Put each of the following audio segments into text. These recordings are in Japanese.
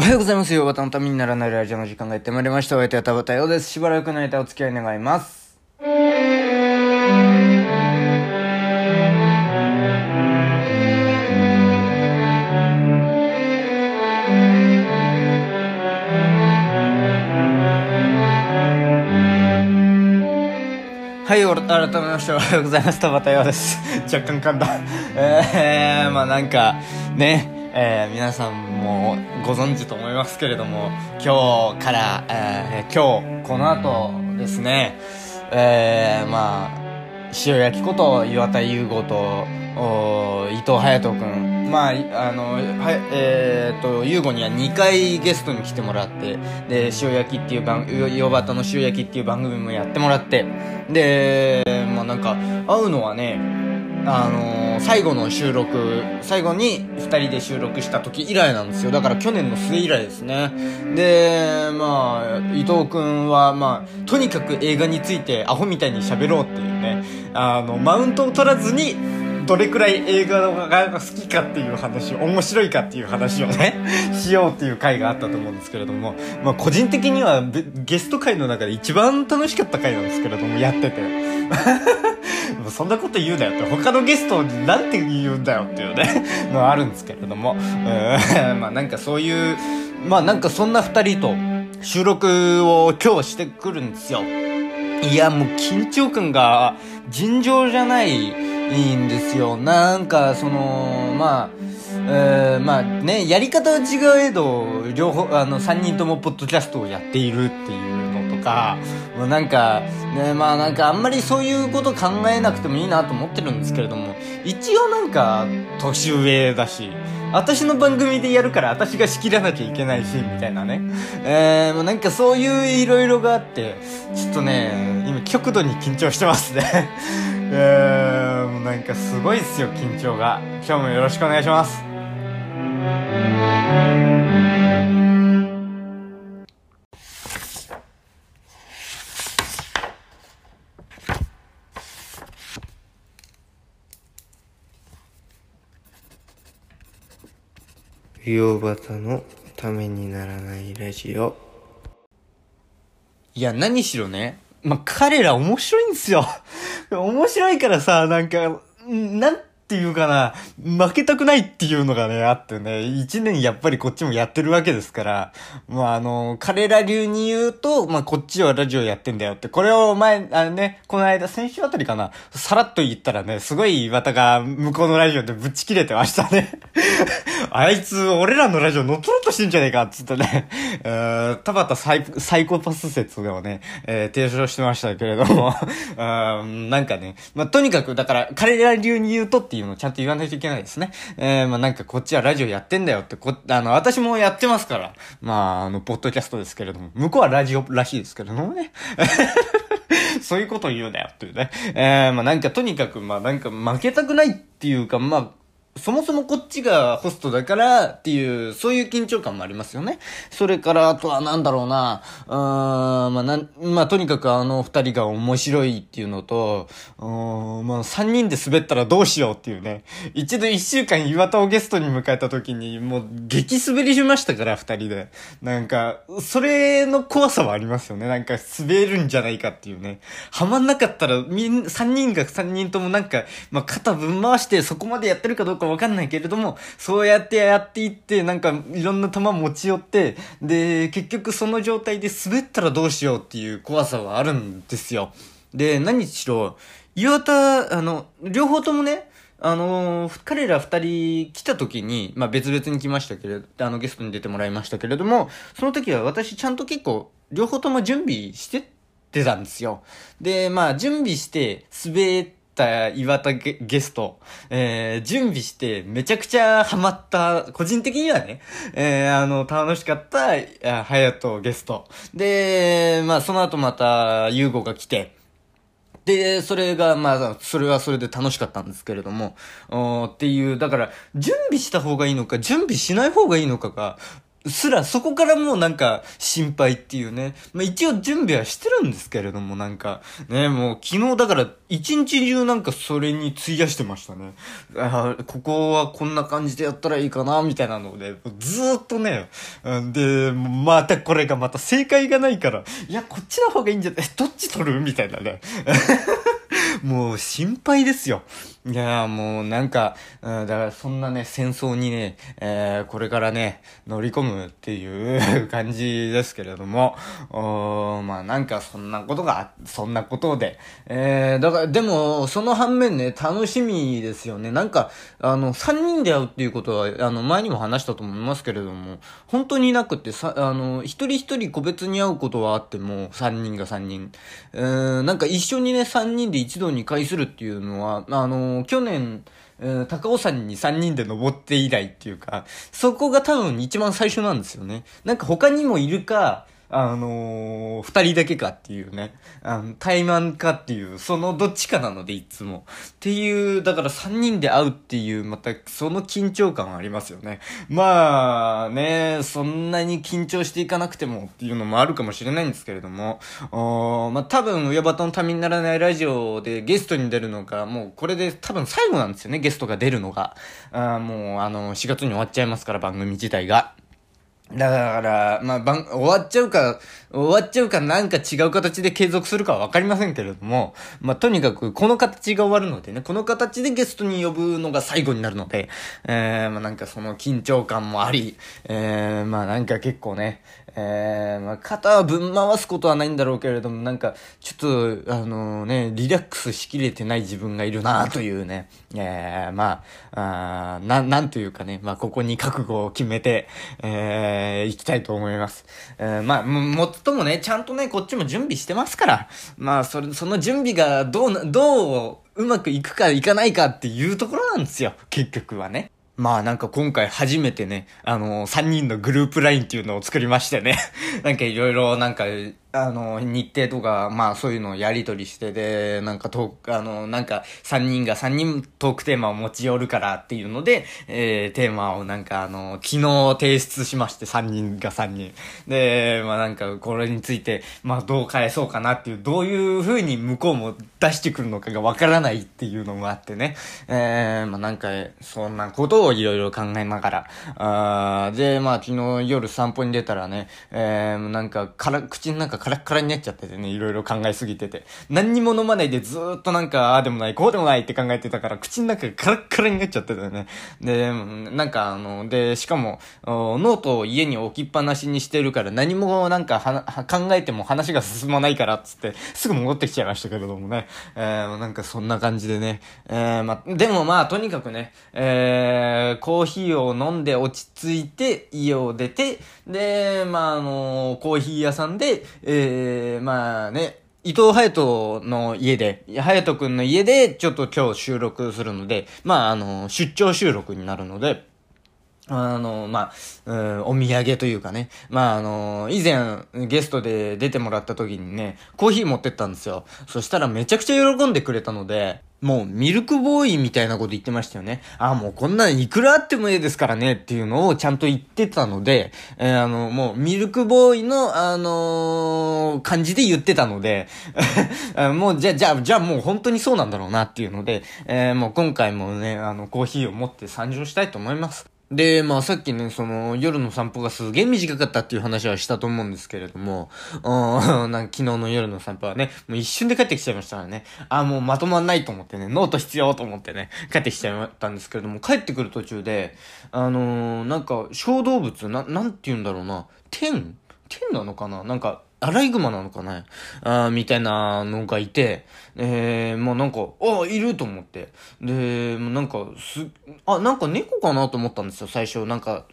おはようございますよ。バタのためにならないラジオの時間がやってまいりました。お相手は田畑洋です。しばらくの間お付き合い願います。はい、改めましておはようございます。田畑洋です。若干噛んだ。えー、まあなんか、ね、えー、皆さんもご存知と思いますけれども、今日から、えー、今日、この後ですね、えー、まあ、塩焼きこと岩田優吾とお伊藤隼人君まああのはえー、と優吾には2回ゲストに来てもらってで塩焼きっていう番岩端の塩焼きっていう番組もやってもらってでまあなんか会うのはねあのー最後の収録最後に二人で収録した時以来なんですよ。だから去年の末以来ですね。でまあ伊藤くんはまあとにかく映画についてアホみたいに喋ろうっていうね。あのマウントを取らずにどれくらい映画が好きかっていう話面白いかっていう話をね しようっていう回があったと思うんですけれども、まあ、個人的にはべゲスト回の中で一番楽しかった回なんですけれどもやってて。そんなこと言うなよって。他のゲストになんて言うんだよっていうね。のはあるんですけれども。うん。まあなんかそういうまあなんかそんな2人と収録を今日してくるんですよ。いやもう緊張感が尋常じゃないいいんですよ。なんかそのまあえーまあねやり方は違えど両方あの3人ともポッドキャストをやっているっていうのとかもうなんかねまあなんかあんまりそういうこと考えなくてもいいなと思ってるんですけれども一応なんか年上だし私の番組でやるから私が仕切らなきゃいけないしみたいなね。えー、もうなんかそういういろいろがあってちょっとね今極度に緊張してますね。えー、もうなんかすごいっすよ緊張が。今日もよろしくお願いします。洋端のためにならないラジオ。いや何しろねまあ、彼ら面白いんですよ。面白いからさなんかなんていうかな、負けたくないっていうのがね、あってね、一年やっぱりこっちもやってるわけですから、まああの、彼ら流に言うと、まあこっちはラジオやってんだよって、これを前、あのね、この間、先週あたりかな、さらっと言ったらね、すごい岩田が向こうのラジオでぶち切れてましたね。あいつ、俺らのラジオ乗っ取ろうとしてんじゃねえかつってね、えー、田畑サイサイコパス説をね、えー、提唱してましたけれども、うん、なんかね、まあとにかく、だから、彼ら流に言うとっていうのをちゃんと言わないといけないですね。えー、まあなんかこっちはラジオやってんだよって、こ、あの、私もやってますから、まあ、あの、ポッドキャストですけれども、向こうはラジオらしいですけれどもね。そういうこと言うなよっていうね。えー、まあなんかとにかく、まあなんか負けたくないっていうか、まあ、そもそもこっちがホストだからっていう、そういう緊張感もありますよね。それから、あとはなんだろうな、うーん、まあなん、まあとにかくあの二人が面白いっていうのと、うーん、まあ三人で滑ったらどうしようっていうね。一度一週間岩田をゲストに迎えた時に、もう激滑りしましたから、二人で。なんか、それの怖さはありますよね。なんか滑るんじゃないかっていうね。はまんなかったら、みん、三人が三人ともなんか、まあ肩ぶん回してそこまでやってるかどうかかわかんないけれども、そうやってやっていって、なんかいろんな球持ち寄って、で、結局その状態で滑ったらどうしようっていう怖さはあるんですよ。で、何しろ、岩田、あの、両方ともね、あのー彼ら二人来た時に、まあ別々に来ましたけれど、あのゲストに出てもらいましたけれども、その時は私ちゃんと結構、両方とも準備してってたんですよ。で、まあ準備して滑った岩田ゲゲスト、えー、準備してめちゃくちゃハマった、個人的にはね、えー、あの、楽しかった、ハヤトゲスト。で、まあその後また、ユーゴが来て、で、それが、まあ、それはそれで楽しかったんですけれども、おっていう、だから、準備した方がいいのか、準備しない方がいいのかが、すら、そこからもうなんか心配っていうね。まあ一応準備はしてるんですけれども、なんか、ね、もう昨日だから一日中なんかそれに費やしてましたね。あここはこんな感じでやったらいいかな、みたいなので、ずーっとね、で、またこれがまた正解がないから、いや、こっちの方がいいんじゃない？どっち取る？みたいなね。もう心配ですよ。いやもうなんか、うん、だからそんなね、戦争にね、えー、これからね、乗り込むっていう感じですけれども、おまあなんかそんなことが、そんなことで、えー、だから、でも、その反面ね、楽しみですよね。なんか、あの、三人で会うっていうことは、あの、前にも話したと思いますけれども、本当になくて、さ、あの、一人一人個別に会うことはあっても、三人が三人。えーん、なんか一緒にね、三人で一度に会するっていうのは、あの、去年、高尾山に3人で登って以来っていうか、そこが多分一番最初なんですよね。なんか他にもいるか、あのー、二人だけかっていうね、あの、怠慢かっていう、そのどっちかなので、いつも。っていう、だから三人で会うっていう、また、その緊張感はありますよね。まあ、ね、そんなに緊張していかなくてもっていうのもあるかもしれないんですけれども、おまあ多分、親バトのためにならないラジオでゲストに出るのが、もうこれで多分最後なんですよね、ゲストが出るのが。あもう、あの、4月に終わっちゃいますから、番組自体が。だから、まあ、番、終わっちゃうか、終わっちゃうかなんか違う形で継続するかはわかりませんけれども、まあ、とにかくこの形が終わるのでね、この形でゲストに呼ぶのが最後になるので、えー、まあ、なんかその緊張感もあり、えー、まあ、なんか結構ね、えー、まあ、肩はぶん回すことはないんだろうけれども、なんか、ちょっと、あのね、リラックスしきれてない自分がいるなというね、えー、まあ、あな、なんというかね、まあ、ここに覚悟を決めて、えー、行きたいと思います。えー、まあ、もっともね、ちゃんとね、こっちも準備してますから、まあ、それ、その準備がどうな、どう、うまくいくかいかないかっていうところなんですよ、結局はね。まあなんか今回初めてね、あのー、3人のグループラインっていうのを作りましてね。なんかいろいろなんかあの、日程とか、まあそういうのをやり取りしてで、なんかトーク、あの、なんか3人が3人トークテーマを持ち寄るからっていうので、えー、テーマをなんかあの、昨日提出しまして3人が3人。で、まあなんかこれについて、まあどう返そうかなっていう、どういう風に向こうも出してくるのかがわからないっていうのもあってね。えー、まあなんか、そんなことをいろいろ考えながら、あで、まあ昨日夜散歩に出たらね、えー、なんか、から、口の中カラッカラになっちゃっててね、いろいろ考えすぎてて。何にも飲まないでずーっとなんか、ああでもない、こうでもないって考えてたから、口の中がカラッカラになっちゃってたよね。で、なんかあの、で、しかも、ノートを家に置きっぱなしにしてるから、何もなんかは考えても話が進まないからっつって、すぐ戻ってきちゃいましたけれどもね。えー、なんかそんな感じでね。えー、までもまあ、とにかくね、えー、コーヒーを飲んで落ち着いて、家を出て、で、まあ、あのコーヒー屋さんで、えー、まあね、伊藤隼人の家で、隼人くんの家でちょっと今日収録するので、まああの、出張収録になるので、あの、まあ、うん、お土産というかね。まあ、あの、以前ゲストで出てもらった時にね、コーヒー持ってったんですよ。そしたらめちゃくちゃ喜んでくれたので、もうミルクボーイみたいなこと言ってましたよね。あ、もうこんなんいくらあってもいいですからねっていうのをちゃんと言ってたので、えー、あの、もうミルクボーイの、あのー、感じで言ってたので もうじゃ、じゃあ、じゃあもう本当にそうなんだろうなっていうので、えー、もう今回もね、あの、コーヒーを持って参上したいと思います。で、まあさっきね、その夜の散歩がすげえ短かったっていう話はしたと思うんですけれども、うん、なんか昨日の夜の散歩はね、もう一瞬で帰ってきちゃいましたからね、あ、もうまとまんないと思ってね、ノート必要と思ってね、帰ってきちゃったんですけれども、帰ってくる途中で、あのー、なんか小動物、な、なんて言うんだろうな、テン？テンなのかな？なんか、アライグマなのかな？あみたいなのがいて、えー、もうなんか、あ、いると思って。で、もなんか、す、あ、なんか猫かなと思ったんですよ、最初。なんか、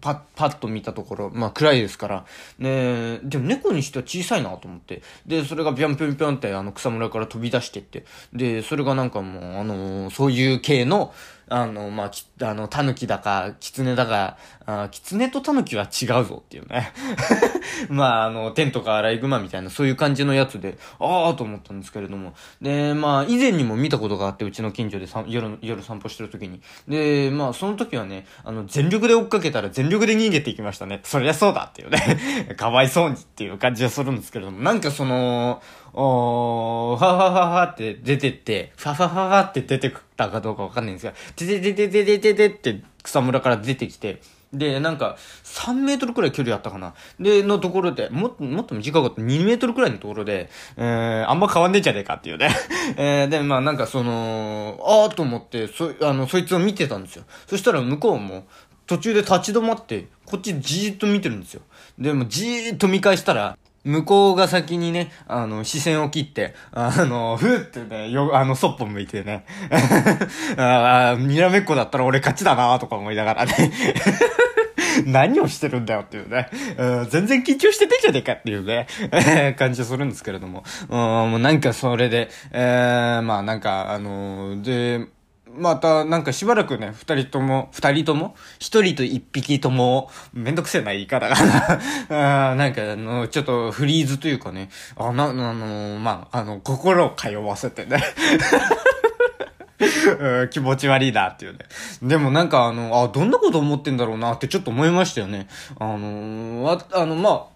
パッ、パッと見たところ、まあ暗いですから。で、でも猫にしては小さいなと思って。で、それがぴょんぴょんぴょんってあの草むらから飛び出してって。で、それがなんかもう、あのー、そういう系の、あの、まあ、き、あの、狸だか、狐だか、あ狐と狸は違うぞっていうね。まあ、あの、テントかアライグマみたいな、そういう感じのやつで、ああと思ったんですけれども。で、まあ、以前にも見たことがあって、うちの近所で夜、夜散歩してる時に。で、まあ、その時はね、あの、全力で追っかけたら全力で逃げていきましたね。そりゃそうだっていうね。かわいそうにっていう感じはするんですけれども、なんかその、おー、ファファファファって出てって、ファファファファって出てたかどうかわかんないんですが、でででででででって草むらから出てきて、で、なんか、3メートルくらい距離あったかな。で、のところで、もっと、もっと短かった、2メートルくらいのところで、えー、あんま変わんねえじゃねえかっていうね。えー、で、まあなんかその、あーと思って、そ、あの、そいつを見てたんですよ。そしたら向こうも、途中で立ち止まって、こっちじーっと見てるんですよ。でも、じーっと見返したら、向こうが先にね、あの、視線を切って、あの、ふーってね、よ、あの、そっぽ向いてね、ああ、にらめっこだったら俺勝ちだなとか思いながらね。何をしてるんだよっていうね、全然緊張しててんじゃねえかっていうね、感じするんですけれども、うん、もうなんかそれで、えー、まあなんか、あのー、で、また、なんかしばらくね、二人とも、二人とも？一人と一匹とも、めんどくせえな言い方がな。あなんか、あの、ちょっとフリーズというかね、あ、な、あの、まあ、あの、心を通わせてね。気持ち悪いなっていうね。でもなんかあの、あ、どんなこと思ってんだろうなってちょっと思いましたよね。あのあ、あの、まあ、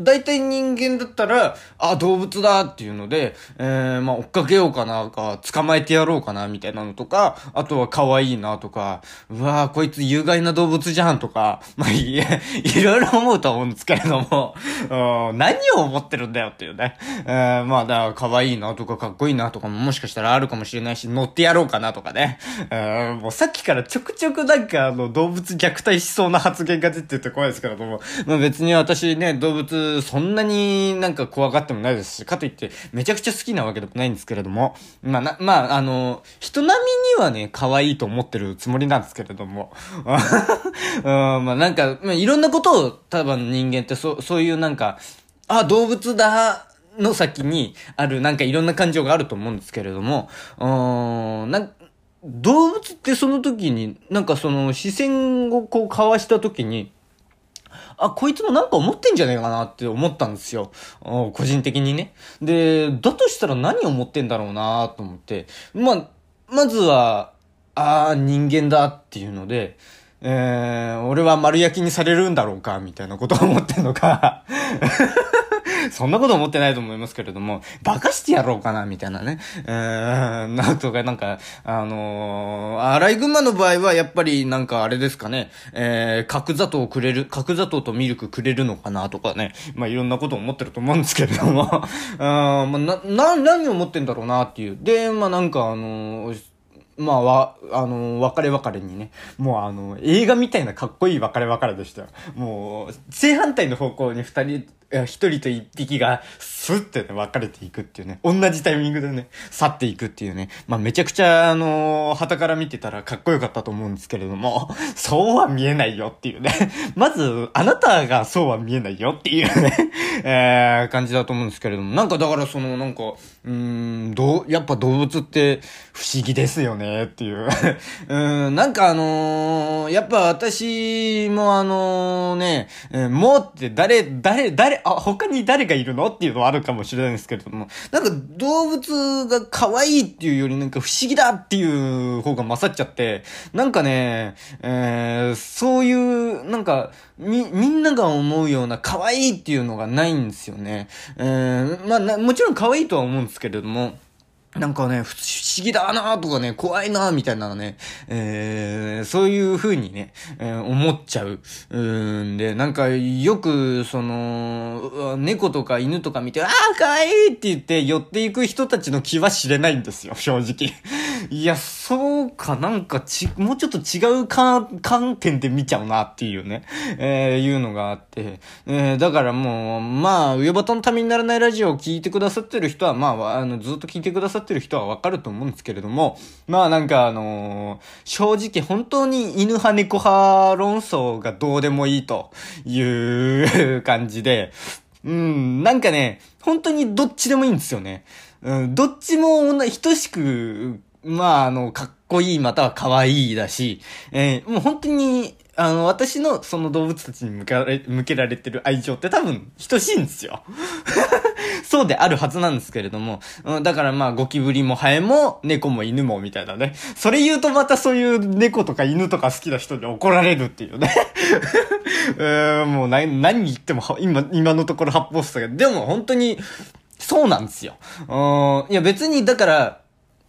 大体人間だったら、あ、動物だっていうので、えー、まあ、追っかけようかな、か、捕まえてやろうかな、みたいなのとか、あとは可愛いなとか、うわぁ、こいつ有害な動物じゃんとか、まあ、いえ、いろいろ思うと思うんですけれども、何を思ってるんだよっていうね。えー、まあ、だから可愛いなとか、かっこいいなとかももしかしたらあるかもしれないし、乗ってやろうかなとかね。えー、もうさっきからちょくちょくなんかあの、動物虐待しそうな発言が出てて怖いですけれども、まあ別に私ね、動物そんなになんか怖がってもないですし、かといってめちゃくちゃ好きなわけでもないんですけれども、まあな、まあ、あの、人並みにはね、可愛いと思ってるつもりなんですけれども、うん、まあなんか、まあ、いろんなことを多分人間ってそうそういうなんか、あ、動物だ、の先にあるなんかいろんな感情があると思うんですけれども、うん、なん動物ってその時に、なんかその視線をこう交わした時に、あ、こいつもなんか思ってんじゃねえかなって思ったんですよ。個人的にね。で、だとしたら何を思ってんだろうなと思って。ま、まずは、ああ、人間だっていうので、えー、俺は丸焼きにされるんだろうかみたいなことを思ってんのか そんなこと思ってないと思いますけれども、化かしてやろうかな、みたいなね。えーん、なんとか、なんか、あのー、アライグマの場合は、やっぱり、なんかあれですかね、えー、角砂糖くれる、角砂糖とミルクくれるのかな、とかね。まあ、いろんなこと思ってると思うんですけれども、あまあ、な、な、何を思ってんだろうな、っていう。で、まあ、なんか、あのーまあ、わ、あの、別れ別れにね、もうあの、映画みたいなかっこいい別れ別れでしたよ。もう、正反対の方向に二人、一人と一匹が、スッてね、分かれていくっていうね、同じタイミングでね、去っていくっていうね、まあめちゃくちゃ、あの旗から見てたらかっこよかったと思うんですけれども、そうは見えないよっていうね、まず、あなたがそうは見えないよっていうね、えー、感じだと思うんですけれども、なんかだからその、なんか、うん、どう、やっぱ動物って不思議ですよねっていう。うん、なんかあのー、やっぱ私もあのね、もうって誰、誰、誰、あ、他に誰がいるの？っていうのはあるかもしれないんですけれども、なんか動物が可愛いっていうよりなんか不思議だっていう方が勝っちゃって、なんかね、えー、そういう、なんか、み、みんなが思うような可愛いっていうのがないんですよね。えー、まあ、もちろん可愛いとは思うんですけれども、なんかね、不思議だなとかね、怖いなみたいなのね、えー、そういう風にね、えー、思っちゃう。うんで、なんか、よく、その、猫とか犬とか見て、ああ、かわいいって言って寄っていく人たちの気は知れないんですよ、正直。いや、そうか、なんかち、もうちょっと違う観点で見ちゃうなっていうね、えー、いうのがあって、えー、だからもう、まあ、上端のためにならないラジオを聞いてくださってる人は、まあ、あの、ずっと聞いてくださっててる人はわかると思うんですけれども、まあなんかあの、正直本当に犬派猫派論争がどうでもいいという感じで、うん、なんかね、本当にどっちでもいいんですよね。うん、どっちも等しくまあ、あの、かっこいいまたは可愛いだし、えー、もう本当に、あの、私のその動物たちに向かれ、向けられてる愛情って多分等しいんですよ。そうであるはずなんですけれども。うん、だからまあ、ゴキブリもハエも猫も犬もみたいなね。それ言うとまたそういう猫とか犬とか好きな人に怒られるっていうね。うー、もう何、何言っても今、今のところ発砲したけど、でも本当に、そうなんですよ。うん、いや別に、だから、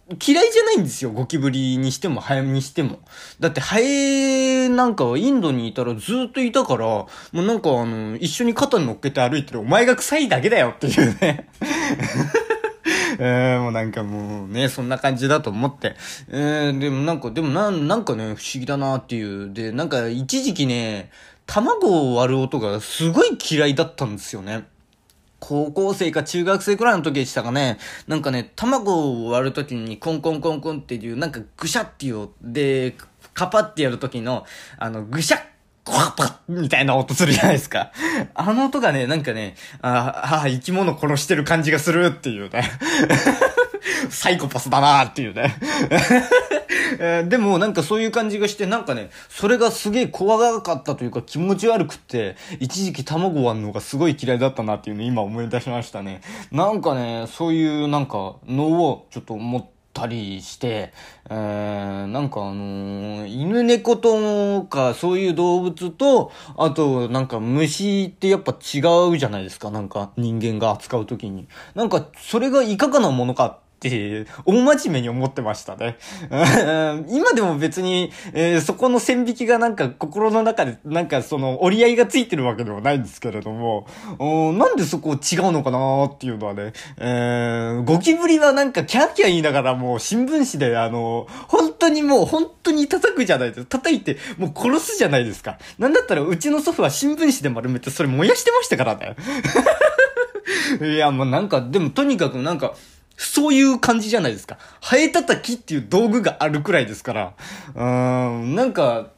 嫌いじゃないんですよ。ゴキブリにしても、ハエにしても。だって、ハエなんかはインドにいたらずっといたから、もうなんかあの、一緒に肩に乗っけて歩いてるお前が臭いだけだよっていうね。えー、もうなんかもうね、そんな感じだと思って。えー、でもなんか、でもな、なんかね、不思議だなっていう。で、なんか一時期ね、卵を割る音がすごい嫌いだったんですよね。高校生か中学生くらいの時でしたかね。なんかね、卵を割る時にコンコンコンコンっていう、なんかぐしゃっていう、で、カパってやる時の、あの、ぐしゃコワパッみたいな音するじゃないですか。あの音がね、なんかね、ああ、生き物殺してる感じがするっていうね。サイコパスだなーっていうね。えー、でもなんかそういう感じがして、なんかね、それがすげえ怖かったというか気持ち悪くって、一時期卵割るのがすごい嫌いだったなっていうの今思い出しましたね。なんかね、そういうなんかのをちょっと思っ、たりして、えー、なんかあのー、犬猫とかそういう動物と、あとなんか虫ってやっぱ違うじゃないですか、なんか人間が扱うときに。なんかそれがいかがなものかって大真面目に思ってましたね。今でも別に、えー、そこの線引きがなんか心の中でなんかその折り合いがついてるわけではないんですけれども、なんでそこ違うのかなっていうのはね、えー、ゴキブリはなんかキャーキャー言いながらもう新聞紙であの、本当にもう本当に叩くじゃないですか。叩いてもう殺すじゃないですか。なんだったらうちの祖父は新聞紙で丸めてそれ燃やしてましたからね。いや、もうなんか、でもとにかくなんか、そういう感じじゃないですか。生えたたきっていう道具があるくらいですから。うーん、なんか、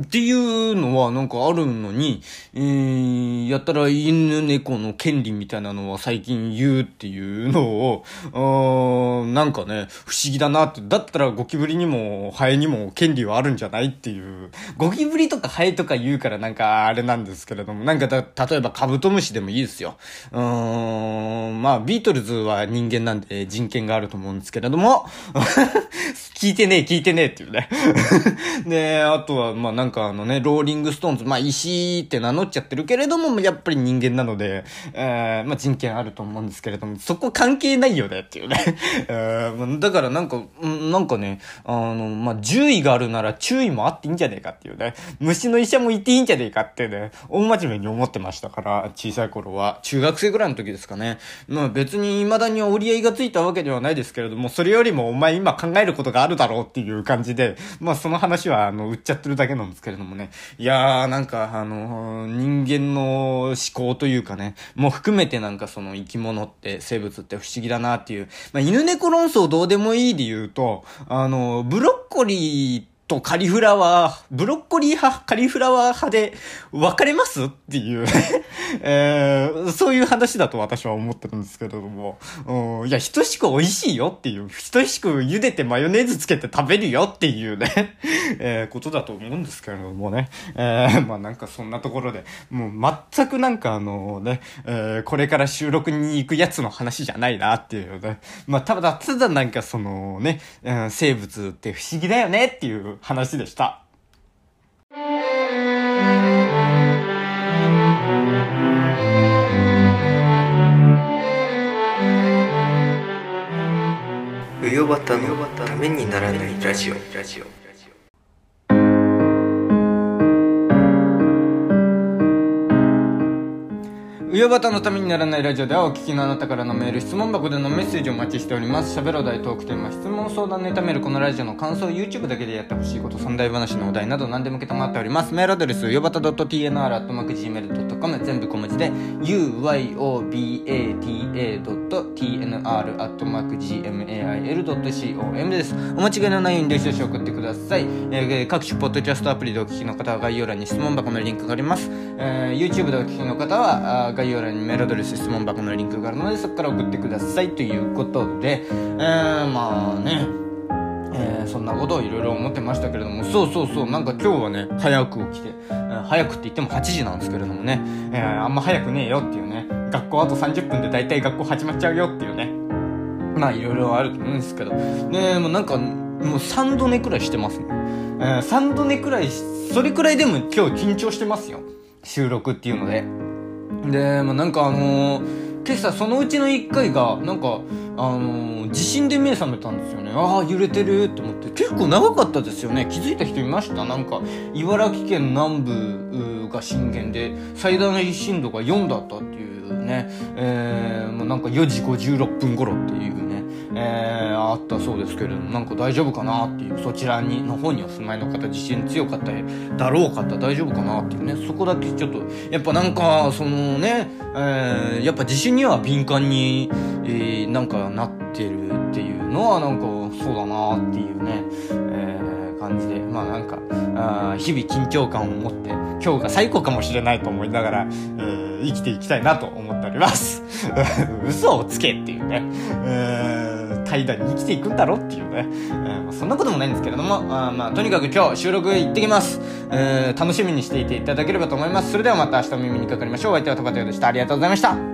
っていうのはなんかあるのに、えー、やったら犬猫の権利みたいなのは最近言うっていうのを、なんかね、不思議だなって。だったらゴキブリにもハエにも権利はあるんじゃないっていう。ゴキブリとかハエとか言うからなんかあれなんですけれども、なんかだ、例えばカブトムシでもいいですよ。うーん、まあビートルズは人間なんで人権があると思うんですけれども、聞いてねえ、聞いてねえっていうね。で、あとは、まあなんかあのね、ローリングストーンズ、まあ石って名乗っちゃってるけれども、やっぱり人間なので、えー、まあ人権あると思うんですけれども、そこ関係ないよねっていうね。えー、だからなんか、なんかね、あの、まあ獣医があるなら虫医もあっていいんじゃねえかっていうね。虫の医者もいていいんじゃねえかってね、大真面目に思ってましたから、小さい頃は。中学生ぐらいの時ですかね。まあ別に未だに折り合いがついたわけではないですけれども、それよりもお前今考えることがあるだろうっていう感じで、まあその話はあの、売っちゃってるだけなんですけれどもね。いやー、なんかあの、人間の思考というかね、もう含めてなんかその生き物って生物って不思議だなっていう。まあ犬猫論争どうでもいいで言うと、あの、ブロッコリーってとカリフラワー、ブロッコリー派、カリフラワー派で分かれます？っていう。えー、そういう話だと私は思ってるんですけれども、うん、いや、等しく美味しいよっていう、等しく茹でてマヨネーズつけて食べるよっていうね。えー、ことだと思うんですけれどもね、えー、まあなんかそんなところで、もう全くなんかあのね、えー、これから収録に行くやつの話じゃないなっていうね、まあただ、ただなんかそのね、うん、生物って不思議だよねっていう話でした。うよばたのためにならないラジオ。うよばたのためにならないラジオではお聞きのあなたからのメール、質問箱でのメッセージをお待ちしております。喋ろう大トークテーマ、質問、相談、ネタメール、このラジオの感想、YouTube だけでやってほしいこと、三大話のお題など何でも受けたまっております。メールアドレス、うよばた .tnr.gmail.com 全部小文字で、uyobata.tnr.gmail.com です。お間違いのないようにどしど送ってください。えー、各種ポッドキャストアプリでお聞きの方は概要欄に質問箱のリンクがあります。えー、YouTube でお聞きの方は、概要欄にメールアドレス質問箱のリンクがあるのでそこから送ってくださいということで、えー、まあねえー、そんなことをいろいろ思ってましたけれども、そうそうそう、なんか今日はね、早く起きて、えー、早くって言っても8時なんですけれどもね、えー、あんま早くねえよっていうね、学校あと30分で大体学校始まっちゃうよっていうね、まあいろいろあると思うんですけど、ねもうなんか、もう3度寝くらいしてますね。えー、3度寝くらい、それくらいでも今日緊張してますよ。収録っていうので。で、まあなんかあのー今朝そのうちの1回がなんかあのー、地震で目覚めたんですよね。ああ揺れてるって思って。結構長かったですよね。気づいた人いました？なんか茨城県南部が震源で最大の震度が4だったっていうね。えー、まあなんか4時56分頃っていうね。えー、あったそうですけれども、なんか大丈夫かなっていう、そちらに、の方にお住まいの方、地震強かっただろうかった大丈夫かなっていうね、そこだけちょっと、やっぱなんか、そのね、えー、やっぱ地震には敏感に、えー、なんかなってるっていうのは、なんか、そうだなっていうね、えー、感じで、まあなんか、あ日々緊張感を持って、今日が最高かもしれないと思いながら、えー、生きていきたいなと思っております。嘘をつけっていうね。えー階段に生きていくんだろっていうね、えー、そんなこともないんですけれども、あまあ、とにかく今日収録行ってきます、えー、楽しみにしていていただければと思います。それではまた明日お耳にかかりましょう。お相手はトカトヨでした。ありがとうございました。